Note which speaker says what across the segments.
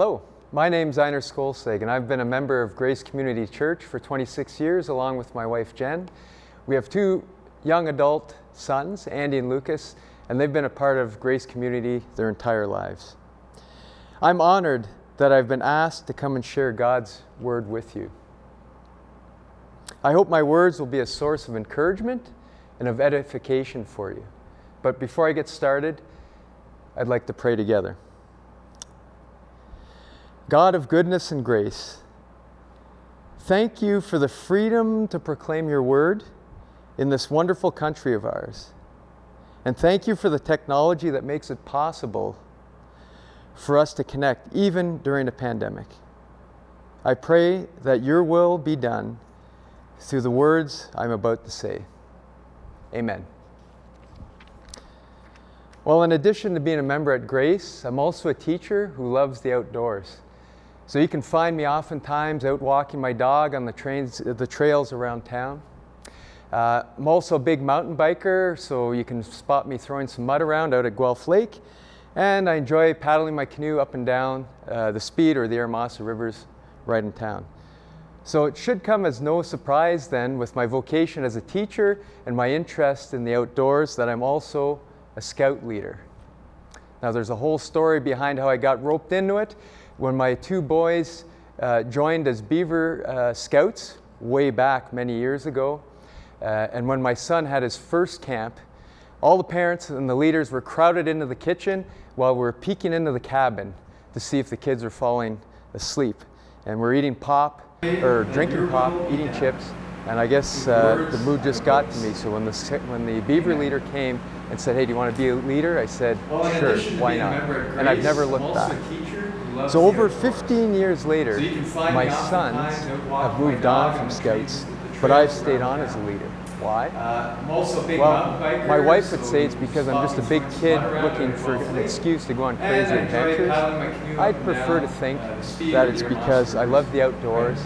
Speaker 1: Hello, my name's Einar Skolseg, and I've been a member of Grace Community Church for 26 years, along with my wife Jen. We have two young adult sons, Andy and Lucas, and they've been a part of Grace Community their entire lives. I'm honored that I've been asked to come and share God's Word with you. I hope my words will be a source of encouragement and of edification for you. But before I get started, I'd like to pray together. God of goodness and grace, thank you for the freedom to proclaim your word in this wonderful country of ours. And thank you for the technology that makes it possible for us to connect even during a pandemic. I pray that your will be done through the words I'm about to say. Amen. Well, in addition to being a member at Grace, I'm also a teacher who loves the outdoors. So you can find me oftentimes out walking my dog on the, trains, the trails around town. Uh, I'm also a big mountain biker, so you can spot me throwing some mud around out at Guelph Lake. And I enjoy paddling my canoe up and down uh, the Speed or the Eramosa rivers right in town. So it should come as no surprise then, with my vocation as a teacher and my interest in the outdoors, that I'm also a scout leader. Now, there's a whole story behind how I got roped into it, when my two boys uh, joined as Beaver uh, Scouts way back many years ago, uh, and when my son had his first camp, all the parents and the leaders were crowded into the kitchen while we were peeking into the cabin to see if the kids were falling asleep. And we're eating pop, or drinking pop, eating chips, and I guess uh, the mood just got to me. So when the, when the Beaver leader came and said, Hey, do you want to be a leader? I said, Sure, why not? And I've never looked back. So over 15 years later, my sons have moved on from Scouts, but I've stayed on as a leader. Why? well, my wife would say it's because I'm just a big kid looking for an excuse to go on crazy adventures. I'd prefer to think that it's because I love the outdoors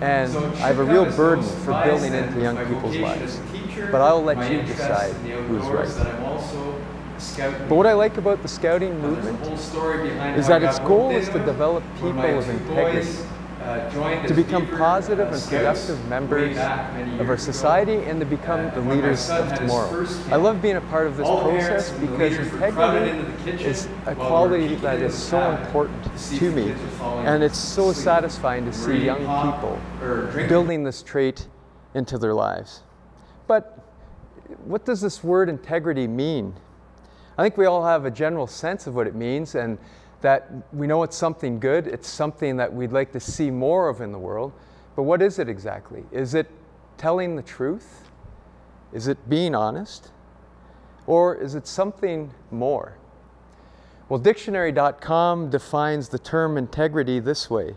Speaker 1: and I have a real burden for building into young people's lives. But I'll let you decide who's right. But what I like about the scouting movement is that its goal is to develop people of integrity, uh, to become positive and productive members of our society and to become uh, the leaders of tomorrow. I love being a part of this process because integrity is a quality that is so important to me and it's so satisfying to see young people building this trait into their lives. But what does this word integrity mean? I think we all have a general sense of what it means and that we know it's something good, it's something that we'd like to see more of in the world. But what is it exactly? Is it telling the truth? Is it being honest? Or is it something more? Well, dictionary.com defines the term integrity this way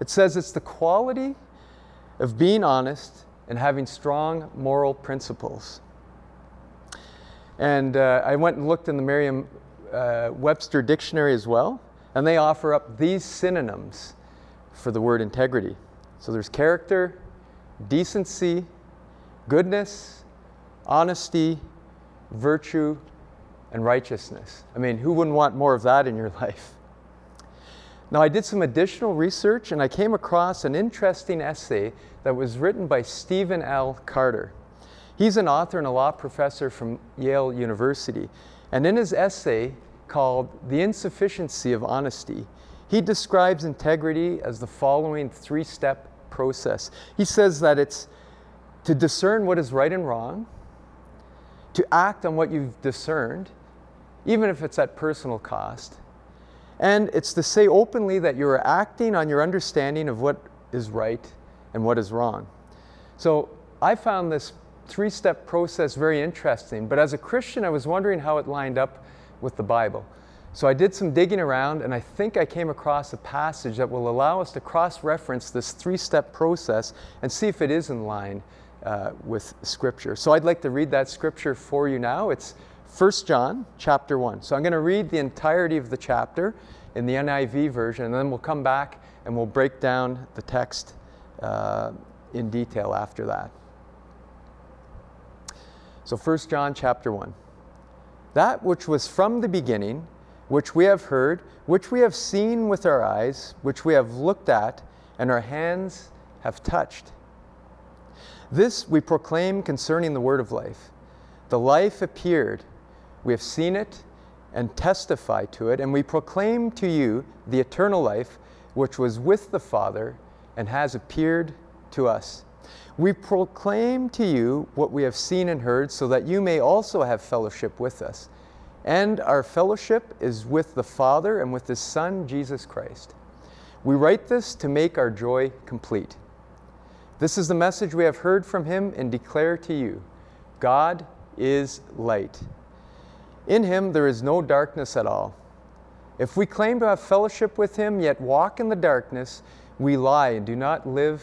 Speaker 1: it says it's the quality of being honest and having strong moral principles. And uh, I went and looked in the Merriam uh, Webster dictionary as well, and they offer up these synonyms for the word integrity. So there's character, decency, goodness, honesty, virtue, and righteousness. I mean, who wouldn't want more of that in your life? Now, I did some additional research and I came across an interesting essay that was written by Stephen L. Carter. He's an author and a law professor from Yale University. And in his essay called The Insufficiency of Honesty, he describes integrity as the following three step process. He says that it's to discern what is right and wrong, to act on what you've discerned, even if it's at personal cost, and it's to say openly that you're acting on your understanding of what is right and what is wrong. So I found this three step process very interesting. But as a Christian, I was wondering how it lined up with the Bible. So I did some digging around, and I think I came across a passage that will allow us to cross reference this three step process and see if it is in line uh, with Scripture. So I'd like to read that Scripture for you now. It's 1 John chapter 1. So I'm going to read the entirety of the chapter in the NIV version, and then we'll come back and we'll break down the text uh, in detail after that. So 1 John chapter 1. That which was from the beginning, which we have heard, which we have seen with our eyes, which we have looked at, and our hands have touched. This we proclaim concerning the word of life. The life appeared, we have seen it and testify to it, and we proclaim to you the eternal life which was with the Father and has appeared to us. We proclaim to you what we have seen and heard, so that you may also have fellowship with us. And our fellowship is with the Father and with His Son, Jesus Christ. We write this to make our joy complete. This is the message we have heard from Him and declare to you God is light. In Him there is no darkness at all. If we claim to have fellowship with Him, yet walk in the darkness, we lie and do not live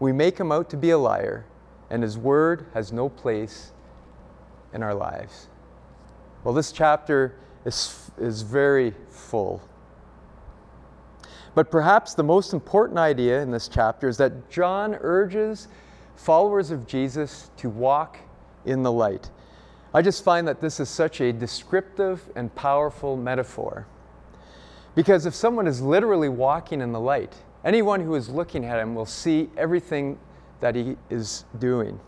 Speaker 1: we make Him out to be a liar, and His word has no place in our lives. Well, this chapter is, is very full. But perhaps the most important idea in this chapter is that John urges followers of Jesus to walk in the light. I just find that this is such a descriptive and powerful metaphor. Because if someone is literally walking in the light, anyone who is looking at him will see everything that he is doing.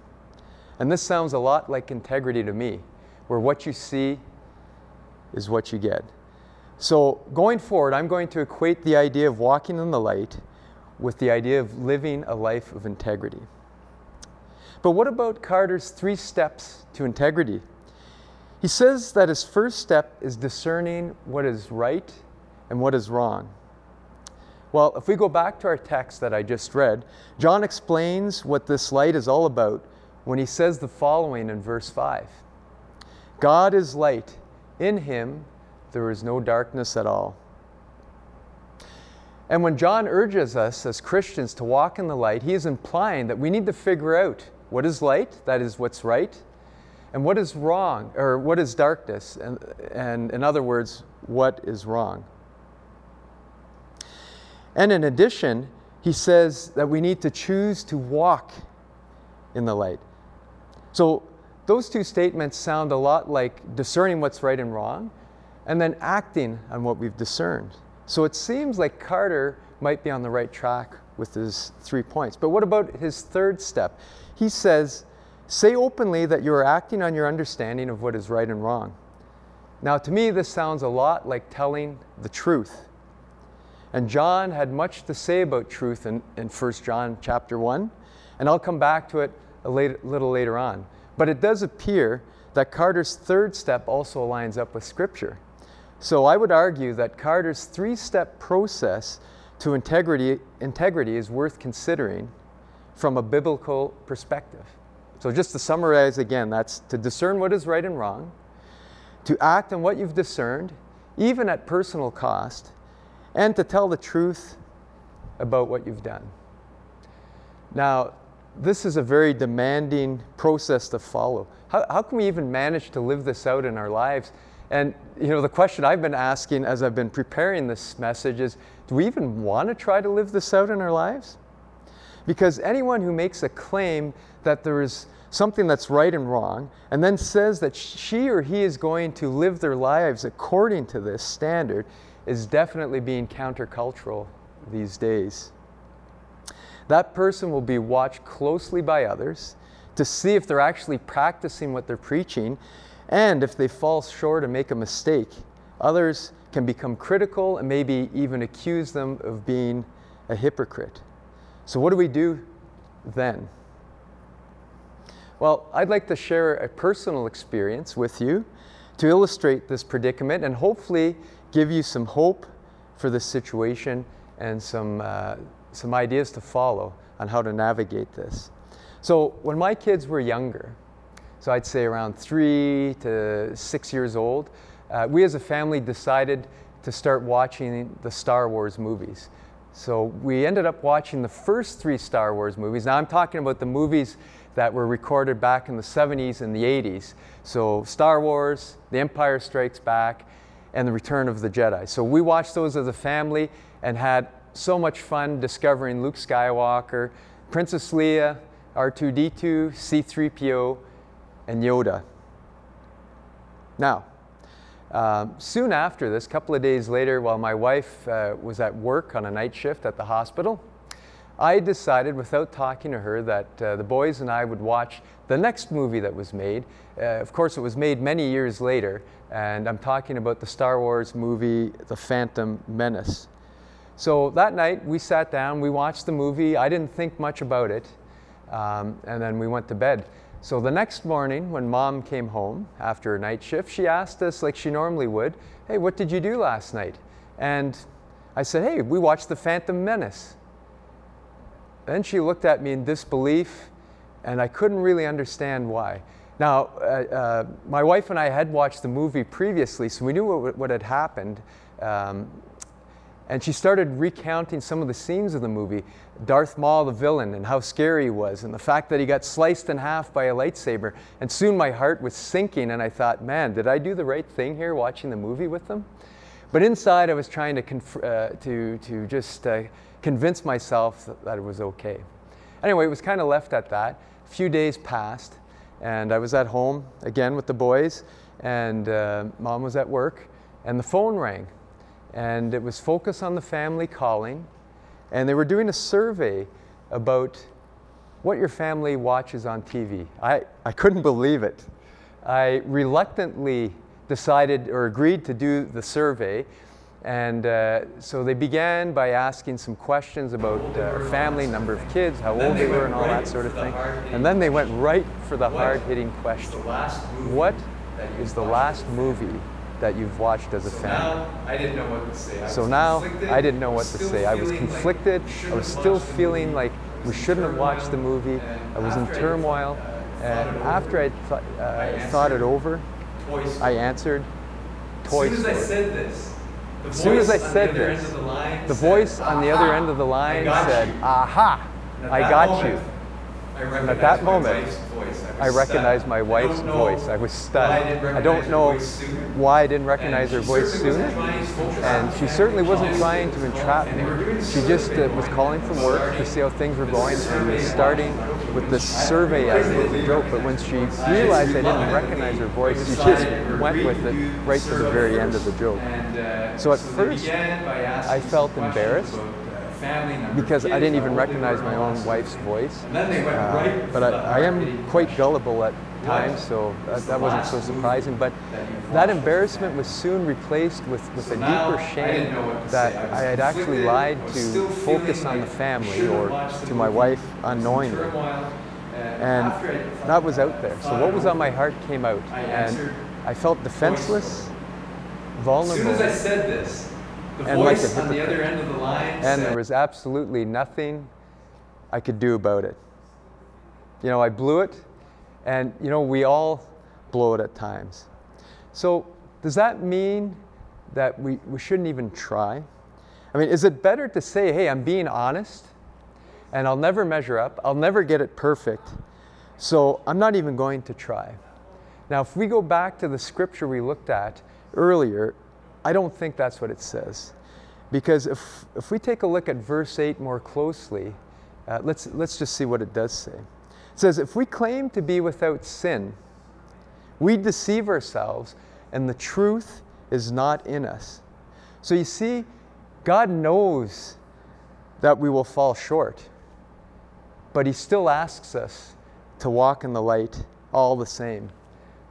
Speaker 1: And this sounds a lot like integrity to me, where what you see is what you get. So, going forward, I'm going to equate the idea of walking in the light with the idea of living a life of integrity. But what about Carter's three steps to integrity? He says that his first step is discerning what is right and what is wrong. Well, if we go back to our text that I just read, John explains what this light is all about when he says the following in verse 5 God is light, in him there is no darkness at all. And when John urges us as Christians to walk in the light, he is implying that we need to figure out what is light, that is what's right, and what is wrong, or what is darkness, and, and in other words, what is wrong. And in addition, he says that we need to choose to walk in the light. So those two statements sound a lot like discerning what's right and wrong, and then acting on what we've discerned. So it seems like Carter might be on the right track with his three points. But what about his third step? He says, Say openly that you are acting on your understanding of what is right and wrong. Now, to me, this sounds a lot like telling the truth. And John had much to say about truth in, in 1 John chapter 1, and I'll come back to it a little later on. But it does appear that Carter's third step also lines up with Scripture. So I would argue that Carter's three step process to integrity, integrity is worth considering from a biblical perspective. So, just to summarize again, that's to discern what is right and wrong, to act on what you've discerned, even at personal cost, and to tell the truth about what you've done. Now, this is a very demanding process to follow. How, how can we even manage to live this out in our lives? And you know, the question I've been asking as I've been preparing this message is, do we even want to try to live this out in our lives? Because anyone who makes a claim that there is something that's right and wrong, and then says that she or he is going to live their lives according to this standard, is definitely being countercultural these days. That person will be watched closely by others to see if they're actually practicing what they're preaching, and if they fall short and make a mistake, others can become critical and maybe even accuse them of being a hypocrite. So, what do we do then? Well, I'd like to share a personal experience with you to illustrate this predicament and hopefully give you some hope for this situation and some, uh, some ideas to follow on how to navigate this. So, when my kids were younger, so I'd say around three to six years old, uh, we as a family decided to start watching the Star Wars movies. So we ended up watching the first three Star Wars movies. Now I'm talking about the movies that were recorded back in the 70s and the 80s. So Star Wars, The Empire Strikes Back, and The Return of the Jedi. So we watched those as a family and had so much fun discovering Luke Skywalker, Princess Leia, R2D2, C3PO, and Yoda. Now, um, soon after this, a couple of days later, while my wife uh, was at work on a night shift at the hospital, I decided, without talking to her, that uh, the boys and I would watch the next movie that was made. Uh, of course, it was made many years later, and I'm talking about the Star Wars movie, The Phantom Menace. So that night, we sat down, we watched the movie. I didn't think much about it, um, and then we went to bed. So the next morning, when mom came home after a night shift, she asked us, like she normally would, Hey, what did you do last night? And I said, Hey, we watched The Phantom Menace. Then she looked at me in disbelief, and I couldn't really understand why. Now, uh, uh, my wife and I had watched the movie previously, so we knew what, what had happened. Um, and she started recounting some of the scenes of the movie Darth Maul, the villain, and how scary he was, and the fact that he got sliced in half by a lightsaber. And soon my heart was sinking, and I thought, man, did I do the right thing here watching the movie with them? But inside, I was trying to, conf- uh, to, to just uh, convince myself that, that it was okay. Anyway, it was kind of left at that. A few days passed, and I was at home again with the boys, and uh, mom was at work, and the phone rang and it was Focus on the Family calling, and they were doing a survey about what your family watches on TV. I, I couldn't believe it. I reluctantly decided or agreed to do the survey. And uh, so they began by asking some questions about uh, our family, number of kids, how old they were, and all that sort of thing. And then they went right for the hard hitting question What is the last movie that you've watched as a
Speaker 2: so
Speaker 1: family.
Speaker 2: Now, I didn't know what to say.
Speaker 1: So now I didn't know what to say. I was conflicted. I was still feeling like we shouldn't have watched the movie. I was in turmoil. And after I th- uh, thought it over, I answered Toy
Speaker 2: As soon as I
Speaker 1: Story.
Speaker 2: said this,
Speaker 1: As soon as I said
Speaker 2: the other end
Speaker 1: this,
Speaker 2: the,
Speaker 1: The
Speaker 2: said,
Speaker 1: voice on the other end of the line said,
Speaker 2: you."
Speaker 1: Aha, I got
Speaker 2: moment,
Speaker 1: you. And at that moment,
Speaker 2: voice.
Speaker 1: I recognized my wife's voice. I was stunned.
Speaker 2: I
Speaker 1: I don't know why I didn't recognize her voice sooner.
Speaker 2: wasn't trying to
Speaker 1: And she certainly wasn't trying to entrap
Speaker 2: going on. And they were doing
Speaker 1: me. She just uh, was calling from work to see how things were going and was starting. With this survey as a joke. But when she realized I didn't recognize her voice, she just went with it right to the very end of the joke. So at first, I felt embarrassed
Speaker 2: questions about, uh, family number
Speaker 1: because I didn't even recognize my own wife's voice.
Speaker 2: And then they went
Speaker 1: Uh, but I, I am quite gullible at times, so that, that wasn't so surprising. But
Speaker 2: that
Speaker 1: embarrassment was soon replaced with, with a deeper shame
Speaker 2: didn't know what to
Speaker 1: that.
Speaker 2: I
Speaker 1: had actually lied to focus on the family or to my wife
Speaker 2: I was in
Speaker 1: unknowingly. And
Speaker 2: I thought
Speaker 1: that was out there. So what was on my heart came out. And I felt defenseless, vulnerable.
Speaker 2: As soon as I said this, the
Speaker 1: And
Speaker 2: voice
Speaker 1: a
Speaker 2: on the other end of the line
Speaker 1: and
Speaker 2: said,
Speaker 1: there was absolutely nothing I could do about it. You know, I blew it, and you know, we all blow it at times. So, does that mean that we, we shouldn't even try? I mean, is it better to say, hey, I'm being honest, and I'll never measure up, I'll never get it perfect, so I'm not even going to try? Now, if we go back to the scripture we looked at earlier, I don't think that's what it says. Because if, if we take a look at verse 8 more closely, uh, let's, let's just see what it does say. It says, If we claim to be without sin, we deceive ourselves, and the truth is not in us. So you see, God knows that we will fall short, but He still asks us to walk in the light all the same.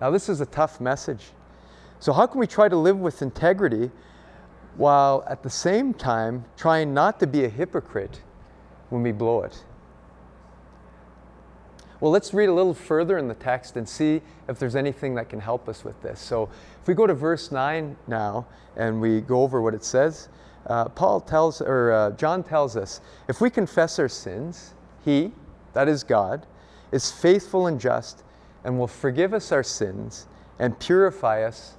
Speaker 1: Now, this is a tough message. So, how can we try to live with integrity while at the same time trying not to be a hypocrite when we blow it? Well, let's read a little further in the text and see if there's anything that can help us with this. So, if we go to verse 9 now and we go over what it says, uh, Paul tells, or uh, John tells us, if we confess our sins, He, that is God, is faithful and just and will forgive us our sins and purify us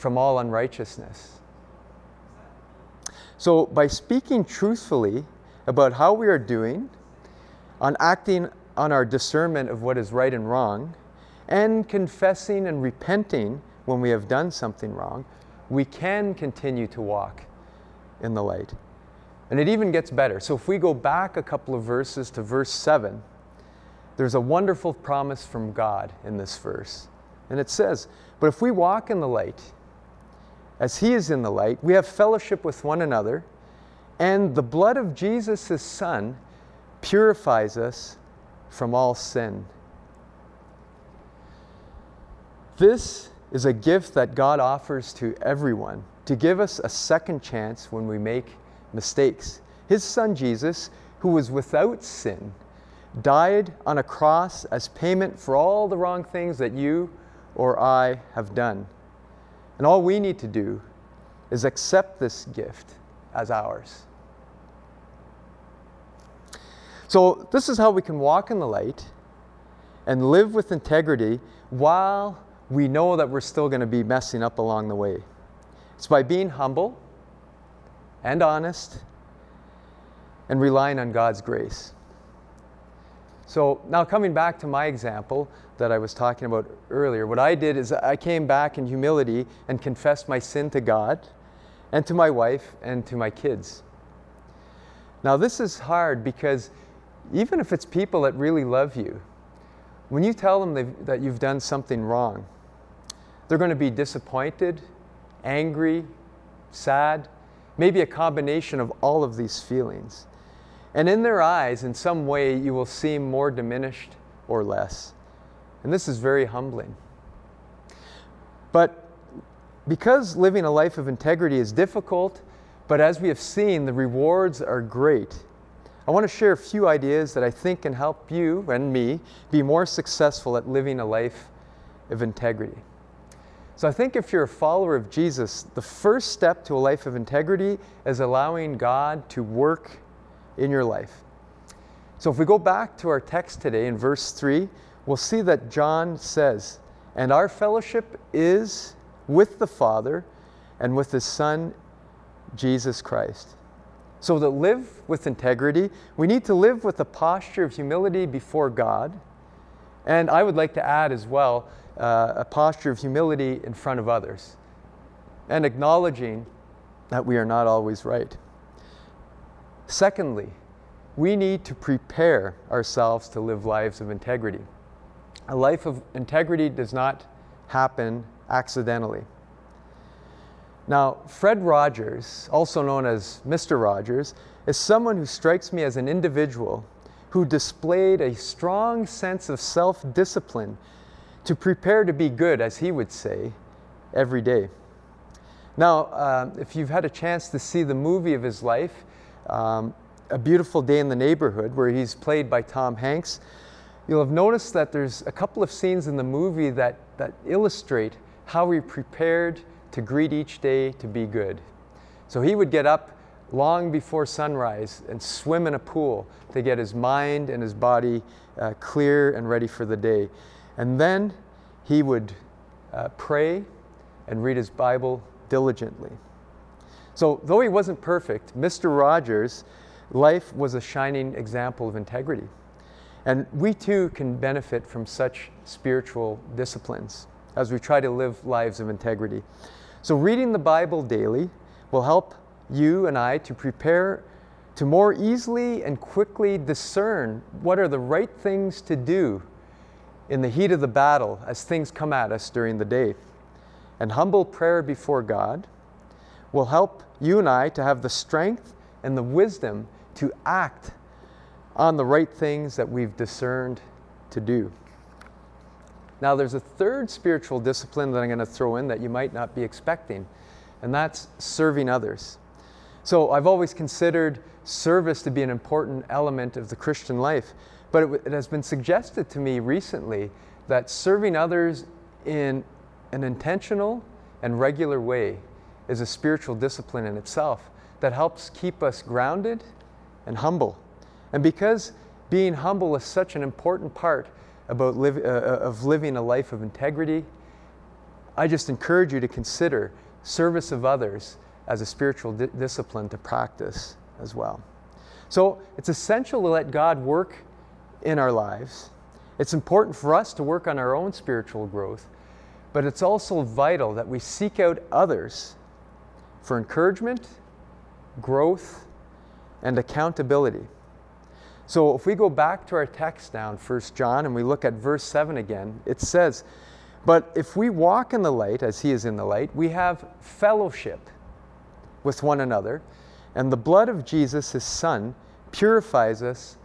Speaker 1: from all unrighteousness. So, by speaking truthfully about how we are doing, on acting on our discernment of what is right and wrong, and confessing and repenting when we have done something wrong, we can continue to walk in the light. And it even gets better. So, if we go back a couple of verses to verse 7, there's a wonderful promise from God in this verse. And it says, But if we walk in the light, as he is in the light, we have fellowship with one another, and the blood of Jesus, his son, purifies us from all sin. This is a gift that God offers to everyone to give us a second chance when we make mistakes. His son Jesus, who was without sin, died on a cross as payment for all the wrong things that you or I have done. And all we need to do is accept this gift as ours. So, this is how we can walk in the light and live with integrity while we know that we're still going to be messing up along the way. It's by being humble and honest and relying on God's grace. So, now coming back to my example, that I was talking about earlier. What I did is I came back in humility and confessed my sin to God and to my wife and to my kids. Now, this is hard because even if it's people that really love you, when you tell them that you've done something wrong, they're going to be disappointed, angry, sad, maybe a combination of all of these feelings. And in their eyes, in some way, you will seem more diminished or less. And this is very humbling. But because living a life of integrity is difficult, but as we have seen, the rewards are great. I want to share a few ideas that I think can help you and me be more successful at living a life of integrity. So, I think if you're a follower of Jesus, the first step to a life of integrity is allowing God to work in your life. So, if we go back to our text today in verse 3, we'll see that John says, And our fellowship is with the Father and with His Son, Jesus Christ. So, to live with integrity, we need to live with a posture of humility before God. And I would like to add as well uh, a posture of humility in front of others and acknowledging that we are not always right. Secondly, we need to prepare ourselves to live lives of integrity. A life of integrity does not happen accidentally. Now, Fred Rogers, also known as Mr. Rogers, is someone who strikes me as an individual who displayed a strong sense of self discipline to prepare to be good, as he would say, every day. Now, uh, if you've had a chance to see the movie of his life, um, A Beautiful Day in the Neighborhood, where he's played by Tom Hanks, You'll have noticed that there's a couple of scenes in the movie that, that illustrate how he prepared to greet each day to be good. So he would get up long before sunrise and swim in a pool to get his mind and his body uh, clear and ready for the day. And then he would uh, pray and read his Bible diligently. So, though he wasn't perfect, Mr. Rogers' life was a shining example of integrity. And we too can benefit from such spiritual disciplines as we try to live lives of integrity. So, reading the Bible daily will help you and I to prepare to more easily and quickly discern what are the right things to do in the heat of the battle as things come at us during the day. And humble prayer before God will help you and I to have the strength and the wisdom to act on the right things that we've discerned to do. Now, there's a third spiritual discipline that I'm going to throw in that you might not be expecting, and that's serving others. So, I've always considered service to be an important element of the Christian life, but it, it has been suggested to me recently that serving others in an intentional and regular way is a spiritual discipline in itself that helps keep us grounded and humble. And because being humble is such an important part about uh, uh, of living a life of integrity, I just encourage you to consider service of others as a spiritual di- discipline to practice as well. So it's essential to let God work in our lives. It's important for us to work on our own spiritual growth, but it's also vital that we seek out others for encouragement, growth, and accountability. So if we go back to our text now in 1 John and we look at verse 7 again, it says, But if we walk in the light as he is in the light, we have fellowship with one another, and the blood of Jesus, his son, purifies us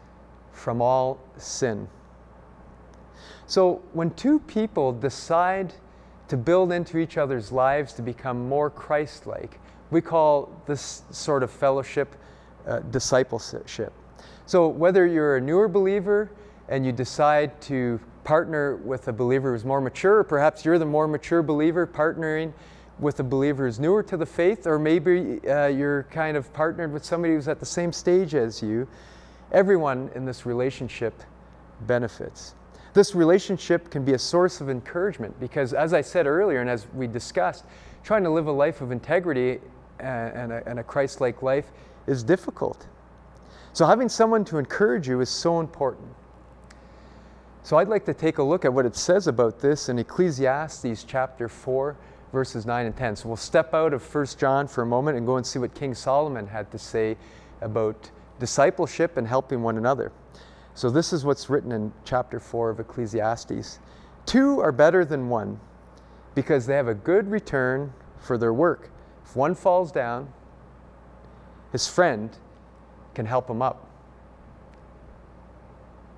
Speaker 1: from all sin. So when two people decide to build into each other's lives to become more Christ like, we call this sort of fellowship uh, discipleship. So whether you're a newer believer and you decide to partner with a believer who's more mature, or perhaps you're the more mature believer partnering with a believer who's newer to the faith, or maybe uh, you're kind of partnered with somebody who's at the same stage as you, everyone in this relationship benefits. This relationship can be a source of encouragement because, as I said earlier, and as we discussed, trying to live a life of integrity uh, and, a, and a Christ like life is difficult. So, having someone to encourage you is so important. So, I'd like to take a look at what it says about this in Ecclesiastes chapter 4, verses 9 and 10. So, we'll step out of 1 John for a moment and go and see what King Solomon had to say about discipleship and helping one another. So, this is what's written in chapter 4 of Ecclesiastes Two are better than one because they have a good return for their work. If one falls down, his friend can help him up.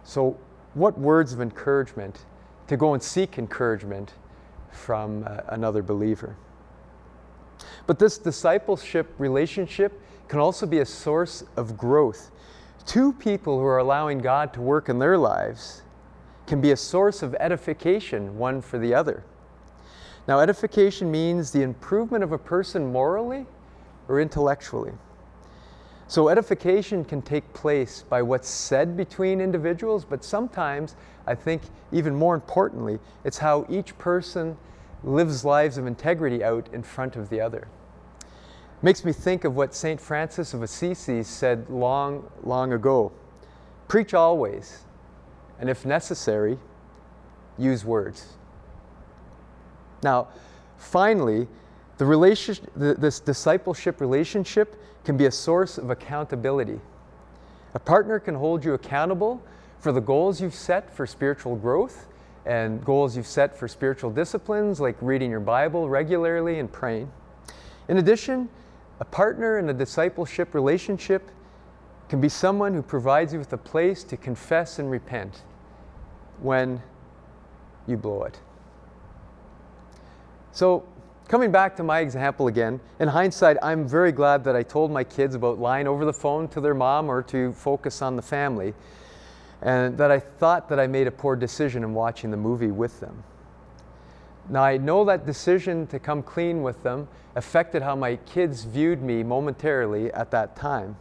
Speaker 1: So, what words of encouragement to go and seek encouragement from uh, another believer? But this discipleship relationship can also be a source of growth. Two people who are allowing God to work in their lives can be a source of edification one for the other. Now, edification means the improvement of a person morally or intellectually. So, edification can take place by what's said between individuals, but sometimes, I think, even more importantly, it's how each person lives lives of integrity out in front of the other. Makes me think of what St. Francis of Assisi said long, long ago Preach always, and if necessary, use words. Now, finally, the relationship, this discipleship relationship can be a source of accountability. A partner can hold you accountable for the goals you've set for spiritual growth and goals you've set for spiritual disciplines like reading your Bible regularly and praying. In addition, a partner in a discipleship relationship can be someone who provides you with a place to confess and repent when you blow it. So, Coming back to my example again, in hindsight, I'm very glad that I told my kids about lying over the phone to their mom or to focus on the family, and that I thought that I made a poor decision in watching the movie with them. Now, I know that decision to come clean with them affected how my kids viewed me momentarily at that time,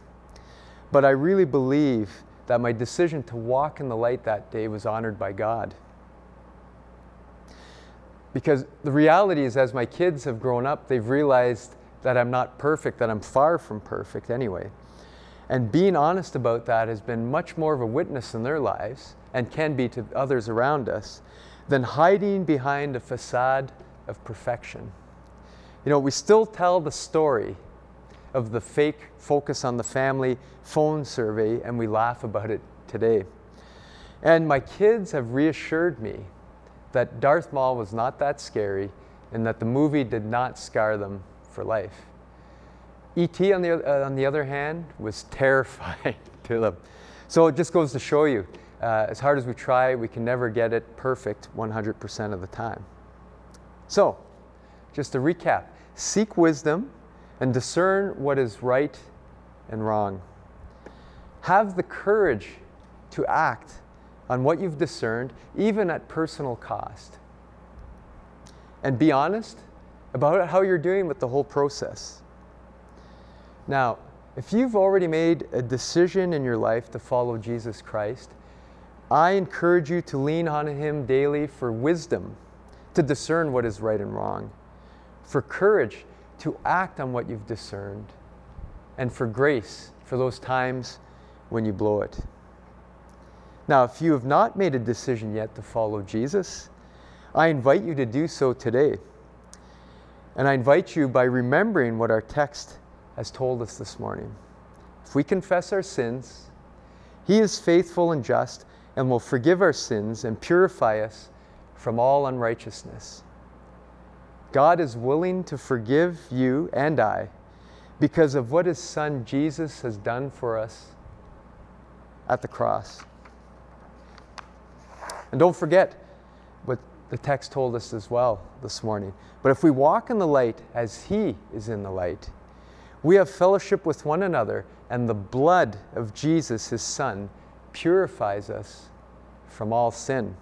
Speaker 1: but I really believe that my decision to walk in the light that day was honored by God. Because the reality is, as my kids have grown up, they've realized that I'm not perfect, that I'm far from perfect anyway. And being honest about that has been much more of a witness in their lives and can be to others around us than hiding behind a facade of perfection. You know, we still tell the story of the fake focus on the family phone survey and we laugh about it today. And my kids have reassured me that Darth Maul was not that scary and that the movie did not scar them for life. E.T., on the, uh, on the other hand, was terrifying to them. So it just goes to show you uh, as hard as we try, we can never get it perfect 100% of the time. So, just to recap seek wisdom and discern what is right and wrong. Have the courage to act on what you've discerned, even at personal cost. And be honest about how you're doing with the whole process. Now, if you've already made a decision in your life to follow Jesus Christ, I encourage you to lean on Him daily for wisdom to discern what is right and wrong, for courage to act on what you've discerned, and for grace for those times when you blow it. Now, if you have not made a decision yet to follow Jesus, I invite you to do so today. And I invite you by remembering what our text has told us this morning. If we confess our sins, He is faithful and just and will forgive our sins and purify us from all unrighteousness. God is willing to forgive you and I because of what His Son Jesus has done for us at the cross. And don't forget what the text told us as well this morning. But if we walk in the light as He is in the light, we have fellowship with one another, and the blood of Jesus, His Son, purifies us from all sin.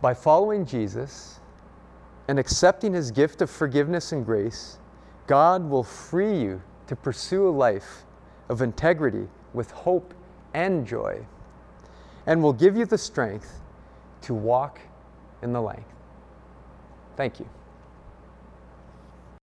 Speaker 1: By following Jesus and accepting His gift of forgiveness and grace, God will free you to pursue a life of integrity with hope and joy and will give you the strength to walk in the light. Thank you.